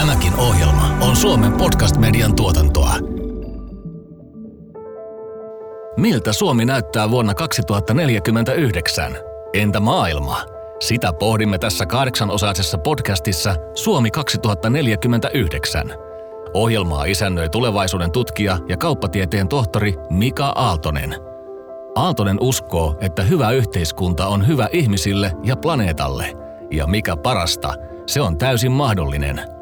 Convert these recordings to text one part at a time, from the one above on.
Tämäkin ohjelma on Suomen podcast-median tuotantoa. Miltä Suomi näyttää vuonna 2049? Entä maailma? Sitä pohdimme tässä kahdeksanosaisessa podcastissa Suomi 2049. Ohjelmaa isännöi tulevaisuuden tutkija ja kauppatieteen tohtori Mika Aaltonen. Aaltonen uskoo, että hyvä yhteiskunta on hyvä ihmisille ja planeetalle. Ja mikä parasta, se on täysin mahdollinen –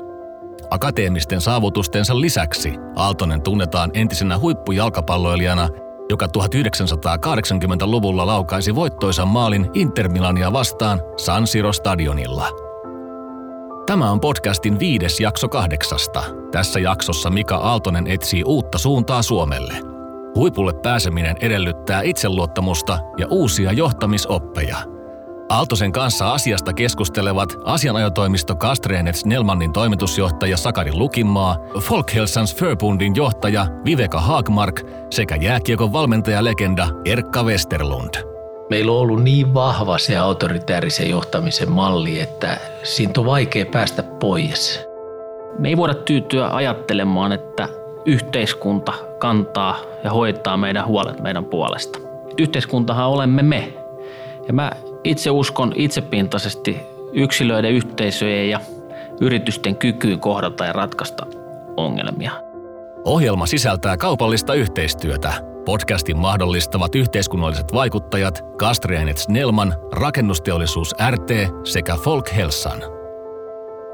Akateemisten saavutustensa lisäksi Aaltonen tunnetaan entisenä huippujalkapalloilijana, joka 1980-luvulla laukaisi voittoisan maalin Inter Milania vastaan San Siro stadionilla. Tämä on podcastin viides jakso kahdeksasta. Tässä jaksossa Mika Aaltonen etsii uutta suuntaa Suomelle. Huipulle pääseminen edellyttää itseluottamusta ja uusia johtamisoppeja – Aaltosen kanssa asiasta keskustelevat asianajotoimisto Kastreenets Nelmannin toimitusjohtaja Sakari Lukinmaa, Folkhälsans Förbundin johtaja Viveka Haagmark sekä jääkiekon valmentajalegenda Erkka Westerlund. Meillä on ollut niin vahva se autoritäärisen johtamisen malli, että siitä on vaikea päästä pois. Me ei voida tyytyä ajattelemaan, että yhteiskunta kantaa ja hoitaa meidän huolet meidän puolesta. Yhteiskuntahan olemme me. Ja mä itse uskon itsepintaisesti yksilöiden, yhteisöjen ja yritysten kykyyn kohdata ja ratkaista ongelmia. Ohjelma sisältää kaupallista yhteistyötä. Podcastin mahdollistavat yhteiskunnalliset vaikuttajat Kastrienets Nelman, Rakennusteollisuus RT sekä Folk Helsan.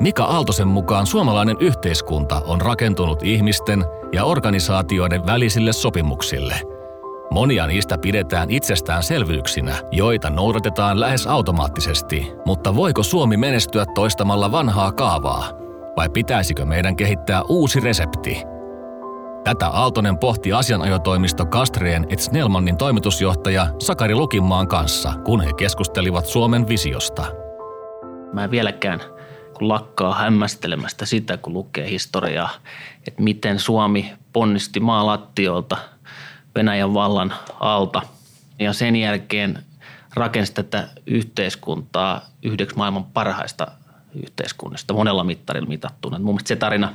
Mika Aaltosen mukaan suomalainen yhteiskunta on rakentunut ihmisten ja organisaatioiden välisille sopimuksille – Monia niistä pidetään itsestäänselvyyksinä, joita noudatetaan lähes automaattisesti. Mutta voiko Suomi menestyä toistamalla vanhaa kaavaa? Vai pitäisikö meidän kehittää uusi resepti? Tätä Aaltonen pohti asianajotoimisto Kastreen et Snellmannin toimitusjohtaja Sakari Lukinmaan kanssa, kun he keskustelivat Suomen visiosta. Mä en vieläkään kun lakkaa hämmästelemästä sitä, kun lukee historiaa, että miten Suomi ponnisti maalattioilta – Venäjän vallan alta. Ja sen jälkeen rakensi tätä yhteiskuntaa yhdeksi maailman parhaista yhteiskunnista monella mittarilla mitattuna. Mun se tarina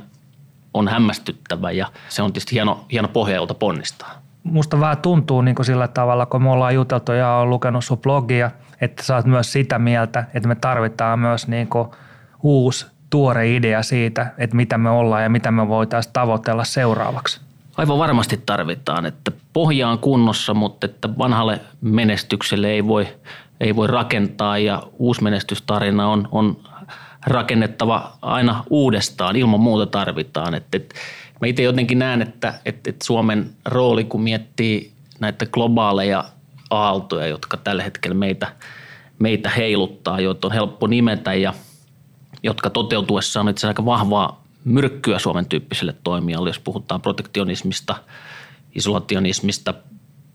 on hämmästyttävä ja se on tietysti hieno, hieno pohja, jolta ponnistaa. Musta vähän tuntuu niin kuin sillä tavalla, kun me ollaan juteltu ja on lukenut sun blogia, että sä oot myös sitä mieltä, että me tarvitaan myös niin kuin uusi tuore idea siitä, että mitä me ollaan ja mitä me voitaisiin tavoitella seuraavaksi. Aivan varmasti tarvitaan, että pohja on kunnossa, mutta että vanhalle menestykselle ei voi, ei voi rakentaa ja uusi menestystarina on, on rakennettava aina uudestaan. Ilman muuta tarvitaan. Että, että mä itse jotenkin näen, että, että, että Suomen rooli, kun miettii näitä globaaleja aaltoja, jotka tällä hetkellä meitä, meitä heiluttaa, joita on helppo nimetä ja jotka toteutuessaan on itse aika vahvaa myrkkyä Suomen tyyppiselle toimijalle, jos puhutaan protektionismista, isolationismista,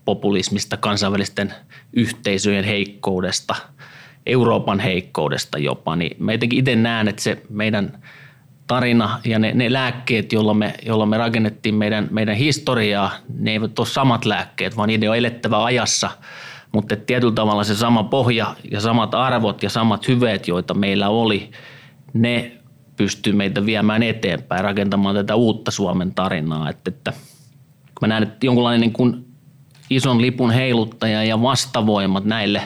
populismista, kansainvälisten yhteisöjen heikkoudesta, Euroopan heikkoudesta jopa, niin mä jotenkin itse näen, että se meidän tarina ja ne, ne lääkkeet, joilla me, joilla me rakennettiin meidän, meidän historiaa, ne eivät ole samat lääkkeet, vaan niiden on elettävä ajassa, mutta tietyllä tavalla se sama pohja ja samat arvot ja samat hyveet, joita meillä oli, ne pystyy meitä viemään eteenpäin, rakentamaan tätä uutta Suomen tarinaa. Että, että mä näen, että jonkunlainen niin kuin ison lipun heiluttaja ja vastavoimat näille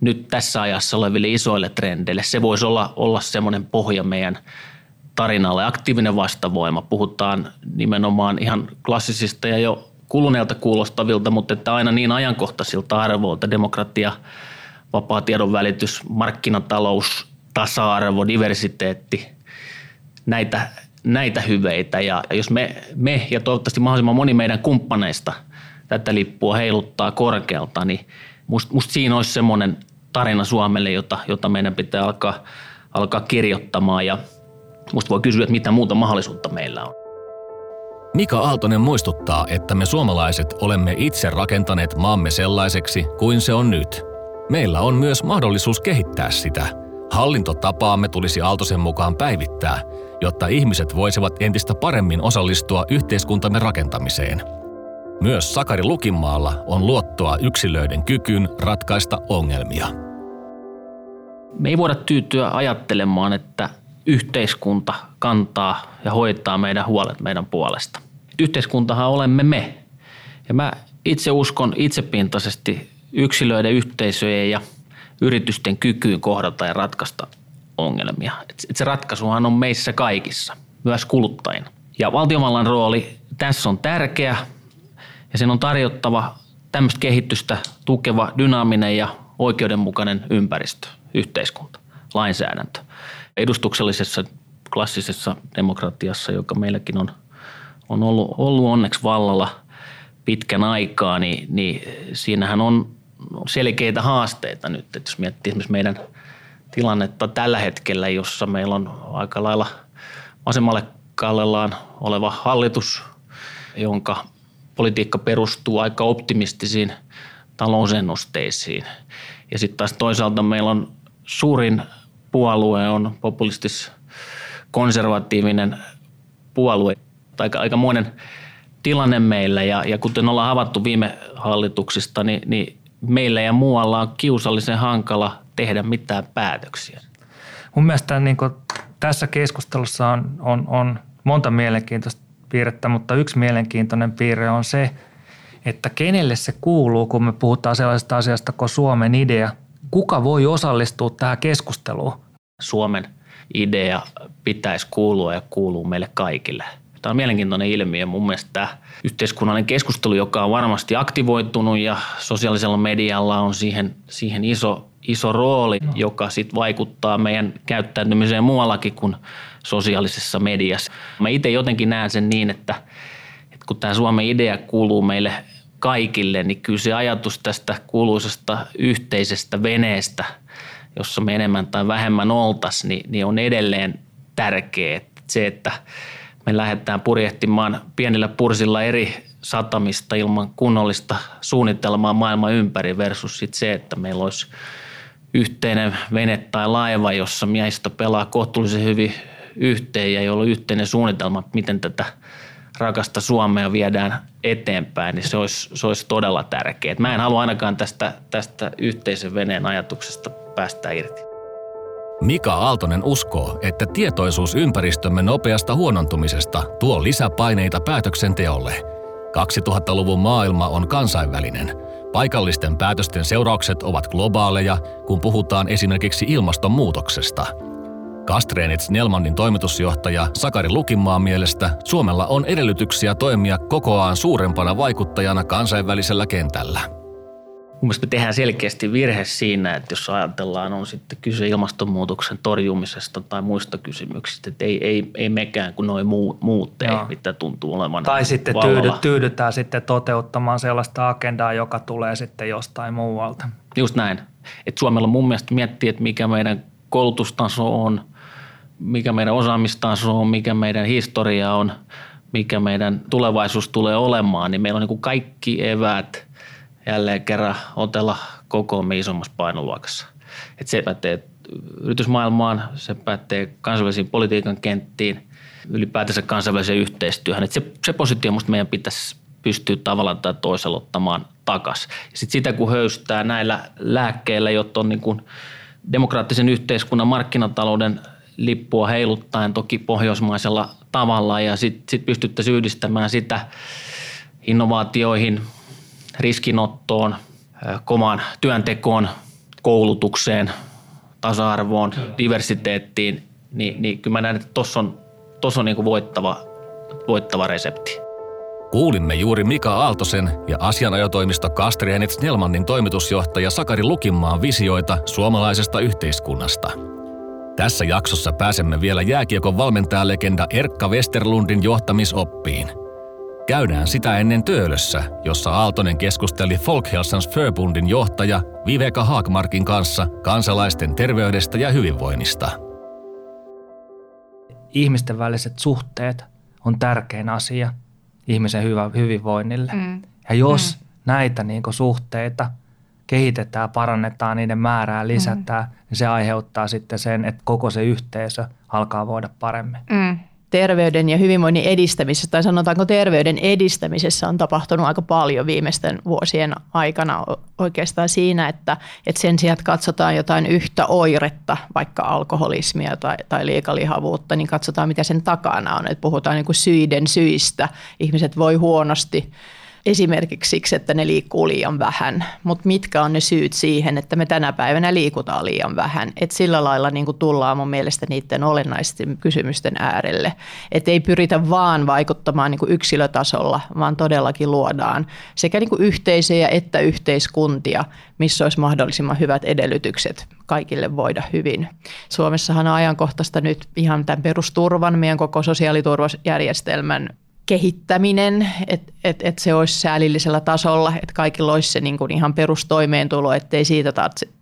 nyt tässä ajassa oleville isoille trendeille, se voisi olla, olla semmoinen pohja meidän tarinalle. Aktiivinen vastavoima, puhutaan nimenomaan ihan klassisista ja jo kuluneelta kuulostavilta, mutta että aina niin ajankohtaisilta arvoilta, demokratia, vapaa tiedon välitys, markkinatalous, tasa-arvo, diversiteetti – näitä, näitä hyveitä. Ja jos me, me ja toivottavasti mahdollisimman moni meidän kumppaneista tätä lippua heiluttaa korkealta, niin musta must siinä olisi semmoinen tarina Suomelle, jota, jota meidän pitää alkaa, alkaa kirjoittamaan. Ja musta voi kysyä, että mitä muuta mahdollisuutta meillä on. Mika Aaltonen muistuttaa, että me suomalaiset olemme itse rakentaneet maamme sellaiseksi kuin se on nyt. Meillä on myös mahdollisuus kehittää sitä. Hallintotapaamme tulisi Aaltosen mukaan päivittää – jotta ihmiset voisivat entistä paremmin osallistua yhteiskuntamme rakentamiseen. Myös Sakari Lukinmaalla on luottoa yksilöiden kykyyn ratkaista ongelmia. Me ei voida tyytyä ajattelemaan, että yhteiskunta kantaa ja hoitaa meidän huolet meidän puolesta. Yhteiskuntahan olemme me. Ja mä itse uskon itsepintaisesti yksilöiden, yhteisöjen ja yritysten kykyyn kohdata ja ratkaista ongelmia. Et se ratkaisuhan on meissä kaikissa, myös kuluttajina. Ja valtiovallan rooli tässä on tärkeä ja sen on tarjottava tämmöistä kehitystä tukeva, dynaaminen ja oikeudenmukainen ympäristö, yhteiskunta, lainsäädäntö. Edustuksellisessa klassisessa demokratiassa, joka meilläkin on, on ollut, ollut onneksi vallalla pitkän aikaa, niin, niin siinähän on selkeitä haasteita nyt. Että jos miettii esimerkiksi meidän tilannetta tällä hetkellä, jossa meillä on aika lailla vasemmalle kallellaan oleva hallitus, jonka politiikka perustuu aika optimistisiin talousennusteisiin. Ja sitten taas toisaalta meillä on suurin puolue on populistis konservatiivinen puolue. Aika, aikamoinen tilanne meillä ja, ja kuten ollaan havaittu viime hallituksista, niin, niin meillä ja muualla on kiusallisen hankala tehdä mitään päätöksiä. Mun mielestä niin tässä keskustelussa on, on, on monta mielenkiintoista piirrettä, mutta yksi mielenkiintoinen piirre on se, että kenelle se kuuluu, kun me puhutaan sellaisesta asiasta kuin Suomen idea. Kuka voi osallistua tähän keskusteluun? Suomen idea pitäisi kuulua ja kuuluu meille kaikille. Tämä on mielenkiintoinen ilmiö. Mun mielestä tämä yhteiskunnallinen keskustelu, joka on varmasti aktivoitunut ja sosiaalisella medialla on siihen, siihen iso, iso rooli, no. joka sitten vaikuttaa meidän käyttäytymiseen muuallakin kuin sosiaalisessa mediassa. Mä itse jotenkin näen sen niin, että, että kun tämä Suomen idea kuuluu meille kaikille, niin kyllä se ajatus tästä kuuluisesta yhteisestä veneestä, jossa me enemmän tai vähemmän oltaisiin, niin, niin on edelleen tärkeä. Että se, että me lähdetään purjehtimaan pienillä pursilla eri satamista ilman kunnollista suunnitelmaa maailman ympäri versus sit se, että meillä olisi yhteinen vene tai laiva, jossa miehistö pelaa kohtuullisen hyvin yhteen ja jolla on yhteinen suunnitelma, miten tätä rakasta Suomea viedään eteenpäin, niin se olisi, se olisi todella tärkeää. Mä en halua ainakaan tästä, tästä yhteisen veneen ajatuksesta päästä irti. Mika Aaltonen uskoo, että tietoisuus ympäristömme nopeasta huonontumisesta tuo lisäpaineita päätöksenteolle. 2000-luvun maailma on kansainvälinen. Paikallisten päätösten seuraukset ovat globaaleja, kun puhutaan esimerkiksi ilmastonmuutoksesta – Kastreenits Nelmannin toimitusjohtaja Sakari Lukimaan mielestä Suomella on edellytyksiä toimia kokoaan suurempana vaikuttajana kansainvälisellä kentällä. Mun mielestä me tehdään selkeästi virhe siinä, että jos ajatellaan, on sitten kyse ilmastonmuutoksen torjumisesta tai muista kysymyksistä, että ei, ei, ei mekään kuin noin muu, muut tee, mitä tuntuu olevan Tai sitten tyydy, tyydytään sitten toteuttamaan sellaista agendaa, joka tulee sitten jostain muualta. Just näin. Että Suomella mun mielestä miettii, että mikä meidän koulutustaso on – mikä meidän osaamistaso on, mikä meidän historia on, mikä meidän tulevaisuus tulee olemaan, niin meillä on niin kuin kaikki eväät jälleen kerran otella koko isommassa painoluokassa. Et se pätee yritysmaailmaan, se pätee kansainvälisiin politiikan kenttiin, ylipäätänsä kansainväliseen yhteistyöhön. Et se, se positio musta meidän pitäisi pystyä tavalla tai toisella ottamaan takaisin. Ja sit sitä kun höystää näillä lääkkeillä, jotta on niin kuin demokraattisen yhteiskunnan markkinatalouden – lippua heiluttaen toki pohjoismaisella tavalla ja sitten sit pystyttäisiin yhdistämään sitä innovaatioihin, riskinottoon, komaan työntekoon, koulutukseen, tasa-arvoon, diversiteettiin, niin, niin kyllä mä näen, että tuossa on, tossa on niin kuin voittava, voittava resepti. Kuulimme juuri Mika Aaltosen ja asianajotoimisto Kastrienit Snellmannin toimitusjohtaja Sakari Lukinmaan visioita suomalaisesta yhteiskunnasta – tässä jaksossa pääsemme vielä jääkiekon valmentajalegenda Erkka Westerlundin johtamisoppiin. Käydään sitä ennen Töölössä, jossa Aaltonen keskusteli Folkhälsans Förbundin johtaja Viveka Haakmarkin kanssa kansalaisten terveydestä ja hyvinvoinnista. Ihmisten väliset suhteet on tärkein asia ihmisen hyvä, hyvinvoinnille. Mm. Ja jos mm. näitä niin suhteita – kehitetään, parannetaan, niiden määrää lisätään, mm. niin se aiheuttaa sitten sen, että koko se yhteisö alkaa voida paremmin. Mm. Terveyden ja hyvinvoinnin edistämisessä, tai sanotaanko terveyden edistämisessä on tapahtunut aika paljon viimeisten vuosien aikana oikeastaan siinä, että, että sen sijaan, että katsotaan jotain yhtä oiretta, vaikka alkoholismia tai, tai liikalihavuutta, niin katsotaan, mitä sen takana on. Että puhutaan niin kuin syiden syistä. Ihmiset voi huonosti esimerkiksi siksi, että ne liikkuu liian vähän. Mutta mitkä on ne syyt siihen, että me tänä päivänä liikutaan liian vähän? Et sillä lailla niin tullaan mun mielestä niiden olennaisten kysymysten äärelle. Että ei pyritä vaan vaikuttamaan niin yksilötasolla, vaan todellakin luodaan sekä niin yhteisöjä että yhteiskuntia, missä olisi mahdollisimman hyvät edellytykset kaikille voida hyvin. Suomessahan on ajankohtaista nyt ihan tämän perusturvan, meidän koko sosiaaliturvajärjestelmän kehittäminen, että et, et se olisi säälillisellä tasolla, että kaikilla olisi se niin kuin ihan perustoimeentulo, ettei siitä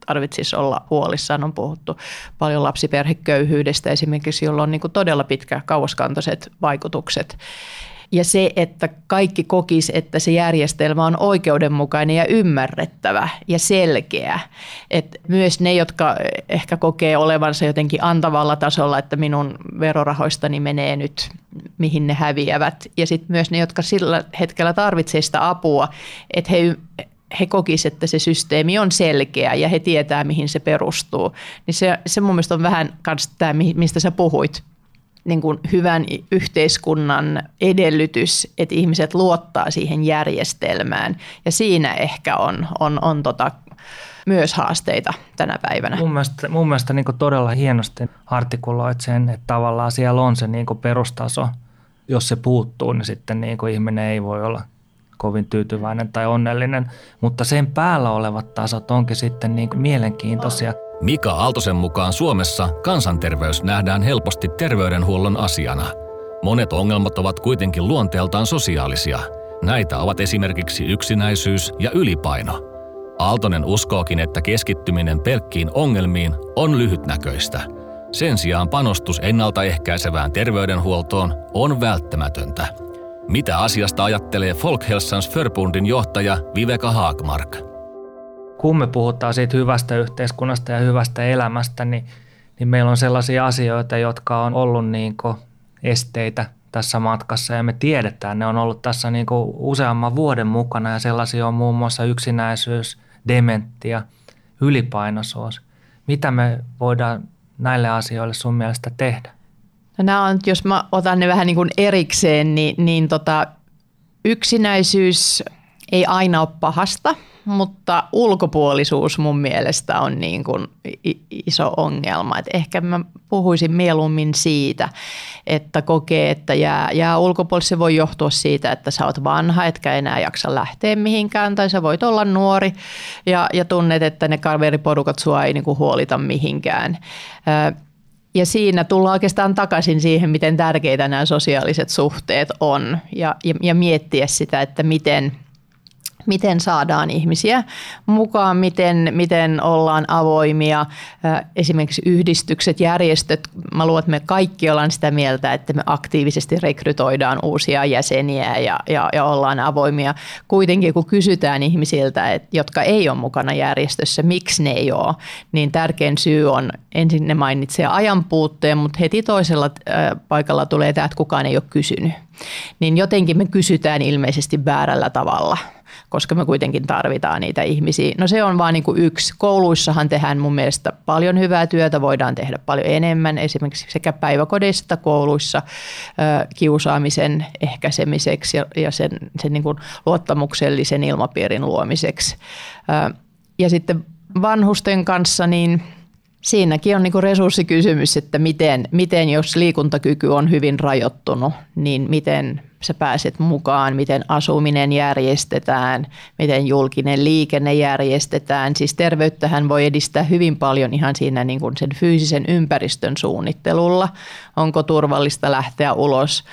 tarvitsisi olla huolissaan. On puhuttu paljon lapsiperheköyhyydestä esimerkiksi, jolla on niin kuin todella pitkä kauaskantoiset vaikutukset ja se, että kaikki kokis, että se järjestelmä on oikeudenmukainen ja ymmärrettävä ja selkeä. Et myös ne, jotka ehkä kokee olevansa jotenkin antavalla tasolla, että minun verorahoistani menee nyt mihin ne häviävät. Ja sitten myös ne, jotka sillä hetkellä tarvitsevat sitä apua, että he he kokisivat, että se systeemi on selkeä ja he tietää, mihin se perustuu. Niin se, se mun mielestä on vähän tämä, mistä sä puhuit, niin kuin hyvän yhteiskunnan edellytys, että ihmiset luottaa siihen järjestelmään. Ja siinä ehkä on, on, on tota, myös haasteita tänä päivänä. Mun mielestä, mun mielestä niin todella hienosti artikuloit sen, että tavallaan siellä on se niin perustaso. Jos se puuttuu, niin sitten niin ihminen ei voi olla kovin tyytyväinen tai onnellinen, mutta sen päällä olevat tasot onkin sitten niin mielenkiintoisia. Mika Aaltosen mukaan Suomessa kansanterveys nähdään helposti terveydenhuollon asiana. Monet ongelmat ovat kuitenkin luonteeltaan sosiaalisia. Näitä ovat esimerkiksi yksinäisyys ja ylipaino. Aaltonen uskookin, että keskittyminen pelkkiin ongelmiin on lyhytnäköistä. Sen sijaan panostus ennaltaehkäisevään terveydenhuoltoon on välttämätöntä. Mitä asiasta ajattelee Folkhälsans Förbundin johtaja Viveka Haagmark? Kun me puhutaan siitä hyvästä yhteiskunnasta ja hyvästä elämästä, niin, niin meillä on sellaisia asioita, jotka on ollut niin esteitä tässä matkassa ja me tiedetään, ne on ollut tässä niin useamman vuoden mukana ja sellaisia on muun muassa yksinäisyys, dementia, ylipainoisuus. Mitä me voidaan näille asioille sun mielestä tehdä? No nämä on, jos mä otan ne vähän niin kuin erikseen, niin, niin tota, yksinäisyys ei aina ole pahasta – mutta ulkopuolisuus mun mielestä on niin kuin iso ongelma. Et ehkä mä puhuisin mieluummin siitä, että kokee, että jää, jää ulkopuolelle. Se voi johtua siitä, että sä oot vanha, etkä enää jaksa lähteä mihinkään, tai sä voit olla nuori ja, ja tunnet, että ne kaveriporukat sua ei niin kuin huolita mihinkään. Ja siinä tullaan oikeastaan takaisin siihen, miten tärkeitä nämä sosiaaliset suhteet on ja, ja, ja miettiä sitä, että miten – miten saadaan ihmisiä mukaan, miten, miten ollaan avoimia. Esimerkiksi yhdistykset, järjestöt, mä luulen, että me kaikki ollaan sitä mieltä, että me aktiivisesti rekrytoidaan uusia jäseniä ja, ja, ja ollaan avoimia. Kuitenkin kun kysytään ihmisiltä, että, jotka ei ole mukana järjestössä, miksi ne ei ole, niin tärkein syy on, ensin ne mainitsee ajan puutteen, mutta heti toisella paikalla tulee tämä, että kukaan ei ole kysynyt. Niin jotenkin me kysytään ilmeisesti väärällä tavalla – koska me kuitenkin tarvitaan niitä ihmisiä. No se on vain niin yksi. Kouluissahan tehdään mun mielestä paljon hyvää työtä, voidaan tehdä paljon enemmän esimerkiksi sekä päiväkodeissa että kouluissa kiusaamisen ehkäisemiseksi ja sen, sen niin kuin luottamuksellisen ilmapiirin luomiseksi. Ja sitten vanhusten kanssa, niin – siinäkin on niin resurssikysymys, että miten, miten jos liikuntakyky on hyvin rajoittunut, niin miten sä pääset mukaan, miten asuminen järjestetään, miten julkinen liikenne järjestetään. Siis terveyttähän voi edistää hyvin paljon ihan siinä niin kuin sen fyysisen ympäristön suunnittelulla. Onko turvallista lähteä ulos,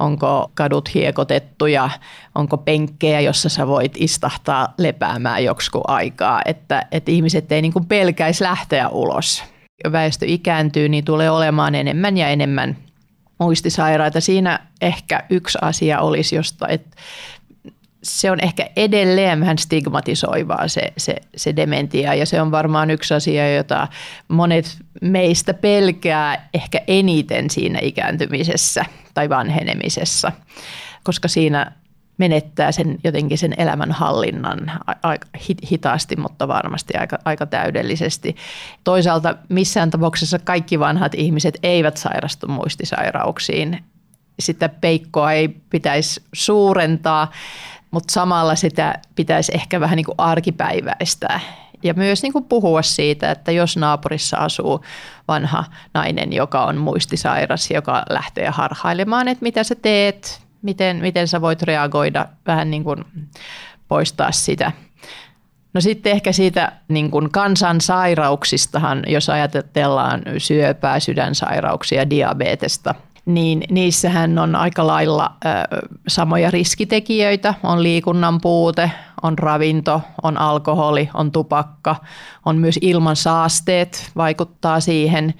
onko kadut hiekotettuja, onko penkkejä, jossa sä voit istahtaa lepäämään joksikin aikaa, että, että ihmiset ei niin kuin pelkäisi lähteä ulos. Väestö ikääntyy, niin tulee olemaan enemmän ja enemmän muistisairaita. Siinä ehkä yksi asia olisi, josta, että se on ehkä edelleen vähän stigmatisoivaa se, se, se dementia ja se on varmaan yksi asia, jota monet meistä pelkää ehkä eniten siinä ikääntymisessä tai vanhenemisessa, koska siinä menettää sen jotenkin sen elämän hallinnan aika hitaasti, mutta varmasti aika, aika täydellisesti. Toisaalta missään tapauksessa kaikki vanhat ihmiset eivät sairastu muistisairauksiin. Sitä peikkoa ei pitäisi suurentaa, mutta samalla sitä pitäisi ehkä vähän niin kuin arkipäiväistää. Ja myös niin kuin puhua siitä, että jos naapurissa asuu vanha nainen, joka on muistisairas, joka lähtee harhailemaan, että mitä sä teet, miten, miten sä voit reagoida, vähän niin kuin poistaa sitä. No sitten ehkä siitä niin kuin kansansairauksistahan, jos ajatellaan syöpää, sydänsairauksia, diabetesta, niin niissähän on aika lailla ö, samoja riskitekijöitä. On liikunnan puute, on ravinto, on alkoholi, on tupakka, on myös ilman saasteet vaikuttaa siihen.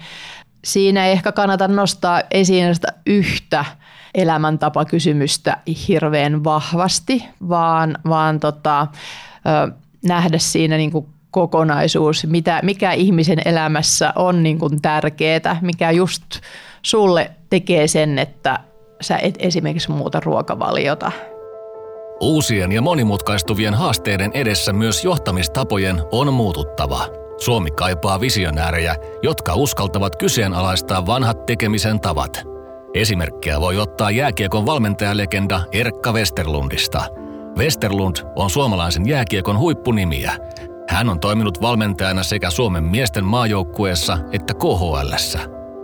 Siinä ei ehkä kannata nostaa esiin sitä yhtä elämäntapakysymystä hirveän vahvasti, vaan, vaan tota, nähdä siinä niin kuin kokonaisuus, mitä, mikä ihmisen elämässä on niin kuin tärkeää, mikä just sulle tekee sen, että sä et esimerkiksi muuta ruokavaliota. Uusien ja monimutkaistuvien haasteiden edessä myös johtamistapojen on muututtava. Suomi kaipaa visionäärejä, jotka uskaltavat kyseenalaistaa vanhat tekemisen tavat – Esimerkkiä voi ottaa jääkiekon valmentajalegenda Erkka Westerlundista. Westerlund on suomalaisen jääkiekon huippunimiä. Hän on toiminut valmentajana sekä Suomen miesten maajoukkueessa että KHLssä.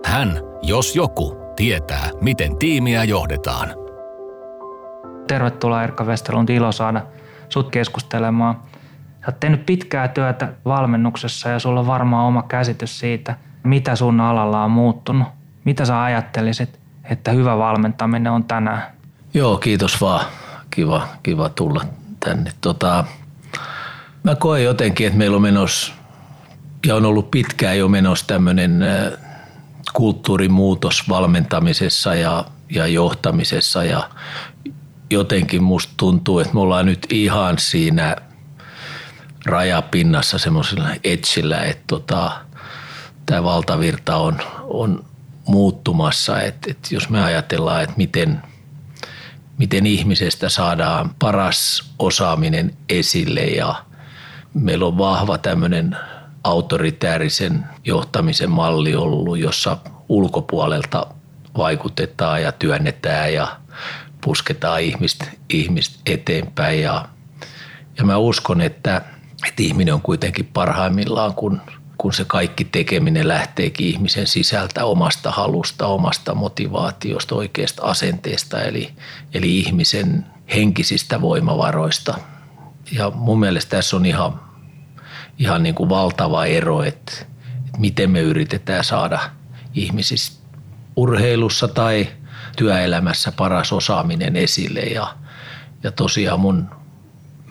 Hän, jos joku, tietää, miten tiimiä johdetaan. Tervetuloa Erkka Westerlund, ilo saada sut keskustelemaan. Sä oot tehnyt pitkää työtä valmennuksessa ja sulla on varmaan oma käsitys siitä, mitä sun alalla on muuttunut. Mitä sä ajattelisit, että hyvä valmentaminen on tänään. Joo, kiitos vaan. Kiva, kiva tulla tänne. Tota, mä koen jotenkin, että meillä on menossa, ja on ollut pitkään jo menossa tämmöinen kulttuurimuutos valmentamisessa ja, ja johtamisessa ja jotenkin musta tuntuu, että me ollaan nyt ihan siinä rajapinnassa semmoisella etsillä, että tota, tämä valtavirta on, on muuttumassa, että, että jos me ajatellaan, että miten, miten ihmisestä saadaan paras osaaminen esille ja meillä on vahva tämmöinen autoritäärisen johtamisen malli ollut, jossa ulkopuolelta vaikutetaan ja työnnetään ja pusketaan ihmistä, ihmistä eteenpäin. Ja, ja mä uskon, että, että ihminen on kuitenkin parhaimmillaan, kun – kun se kaikki tekeminen lähteekin ihmisen sisältä omasta halusta, omasta motivaatiosta, oikeasta asenteesta, eli, eli ihmisen henkisistä voimavaroista. Ja mun mielestä tässä on ihan, ihan niin kuin valtava ero, että, että miten me yritetään saada ihmisistä urheilussa tai työelämässä paras osaaminen esille. Ja, ja tosiaan mun,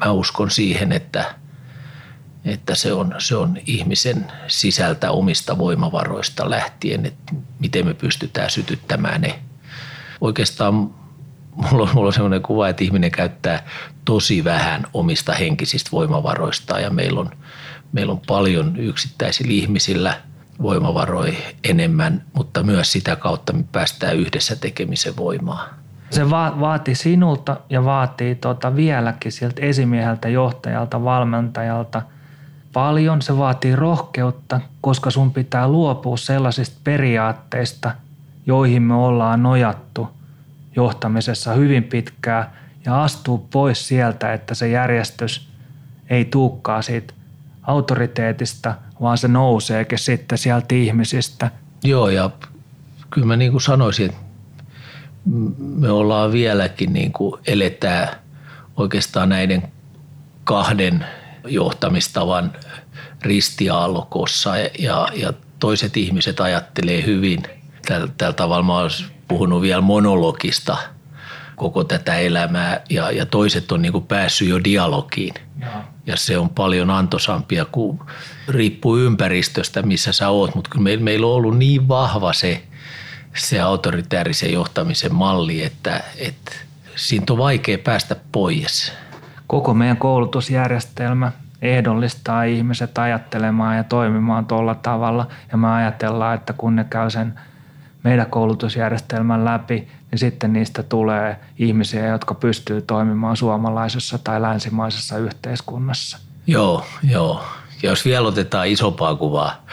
mä uskon siihen, että – että se on, se on ihmisen sisältä omista voimavaroista lähtien, että miten me pystytään sytyttämään ne. Oikeastaan mulla on, mulla on sellainen kuva, että ihminen käyttää tosi vähän omista henkisistä voimavaroista ja meillä on, meillä on paljon yksittäisillä ihmisillä voimavaroja enemmän, mutta myös sitä kautta me päästään yhdessä tekemisen voimaa. Se va- vaatii sinulta ja vaatii tota vieläkin sieltä esimieheltä, johtajalta, valmentajalta – paljon, se vaatii rohkeutta, koska sun pitää luopua sellaisista periaatteista, joihin me ollaan nojattu johtamisessa hyvin pitkään ja astuu pois sieltä, että se järjestys ei tuukkaa siitä autoriteetista, vaan se nouseekin sitten sieltä ihmisistä. Joo ja kyllä mä niin kuin sanoisin, että me ollaan vieläkin niin kuin eletään oikeastaan näiden kahden johtamistavan ristiaallokossa ja, ja toiset ihmiset ajattelee hyvin. Tällä, tällä tavalla mä olen puhunut vielä monologista koko tätä elämää ja, ja toiset on niin kuin päässyt jo dialogiin. Ja. ja se on paljon antosampia, kuin riippuu ympäristöstä, missä sä oot, mutta kyllä meillä, meillä on ollut niin vahva se, se autoritäärisen johtamisen malli, että, että siitä on vaikea päästä pois. Koko meidän koulutusjärjestelmä ehdollistaa ihmiset ajattelemaan ja toimimaan tuolla tavalla. Ja me ajatellaan, että kun ne käy sen meidän koulutusjärjestelmän läpi, niin sitten niistä tulee ihmisiä, jotka pystyy toimimaan suomalaisessa tai länsimaisessa yhteiskunnassa. Joo, joo. Ja jos vielä otetaan isompaa kuvaa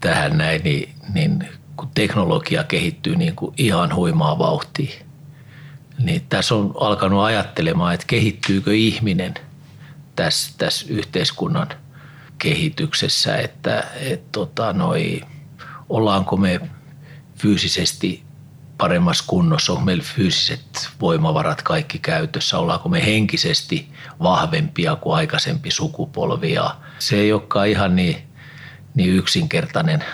tähän näin, niin, niin kun teknologia kehittyy niin kuin ihan huimaa vauhtia, niin tässä on alkanut ajattelemaan, että kehittyykö ihminen tässä, tässä yhteiskunnan kehityksessä, että et, tota, noi, ollaanko me fyysisesti paremmassa kunnossa, onko meillä fyysiset voimavarat kaikki käytössä, ollaanko me henkisesti vahvempia kuin aikaisempi sukupolvi. Ja se ei olekaan ihan niin, niin yksinkertainen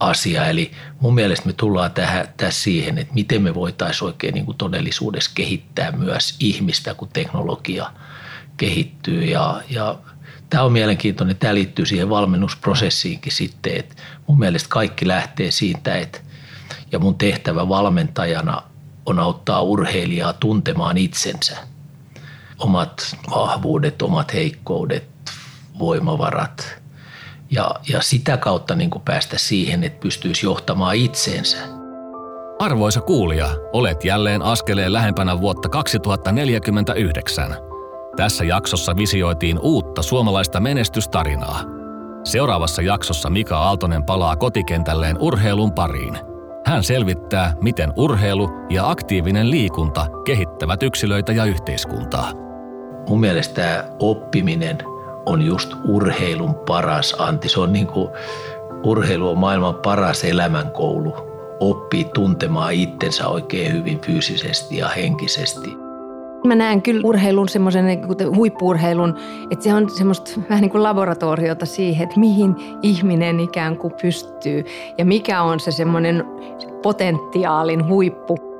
asia. Eli mun mielestä me tullaan tähän, tässä siihen, että miten me voitaisiin oikein niin kuin todellisuudessa kehittää myös ihmistä, kun teknologia kehittyy. Ja, ja tämä on mielenkiintoinen. Tämä liittyy siihen valmennusprosessiinkin sitten. Että mun mielestä kaikki lähtee siitä, että ja mun tehtävä valmentajana on auttaa urheilijaa tuntemaan itsensä. Omat vahvuudet, omat heikkoudet, voimavarat ja, ja sitä kautta niin kuin päästä siihen, että pystyisi johtamaan itseensä. Arvoisa kuulija, olet jälleen askeleen lähempänä vuotta 2049. Tässä jaksossa visioitiin uutta suomalaista menestystarinaa. Seuraavassa jaksossa Mika Aaltonen palaa kotikentälleen urheilun pariin – hän selvittää, miten urheilu ja aktiivinen liikunta kehittävät yksilöitä ja yhteiskuntaa. Mun mielestä oppiminen on just urheilun paras anti. Se on niin kuin, urheilu on maailman paras elämänkoulu. Oppii tuntemaan itsensä oikein hyvin fyysisesti ja henkisesti. Mä näen kyllä urheilun semmoisen niin huippuurheilun, että se on semmoista vähän niin kuin laboratoriota siihen, että mihin ihminen ikään kuin pystyy ja mikä on se semmoinen potentiaalin huippu.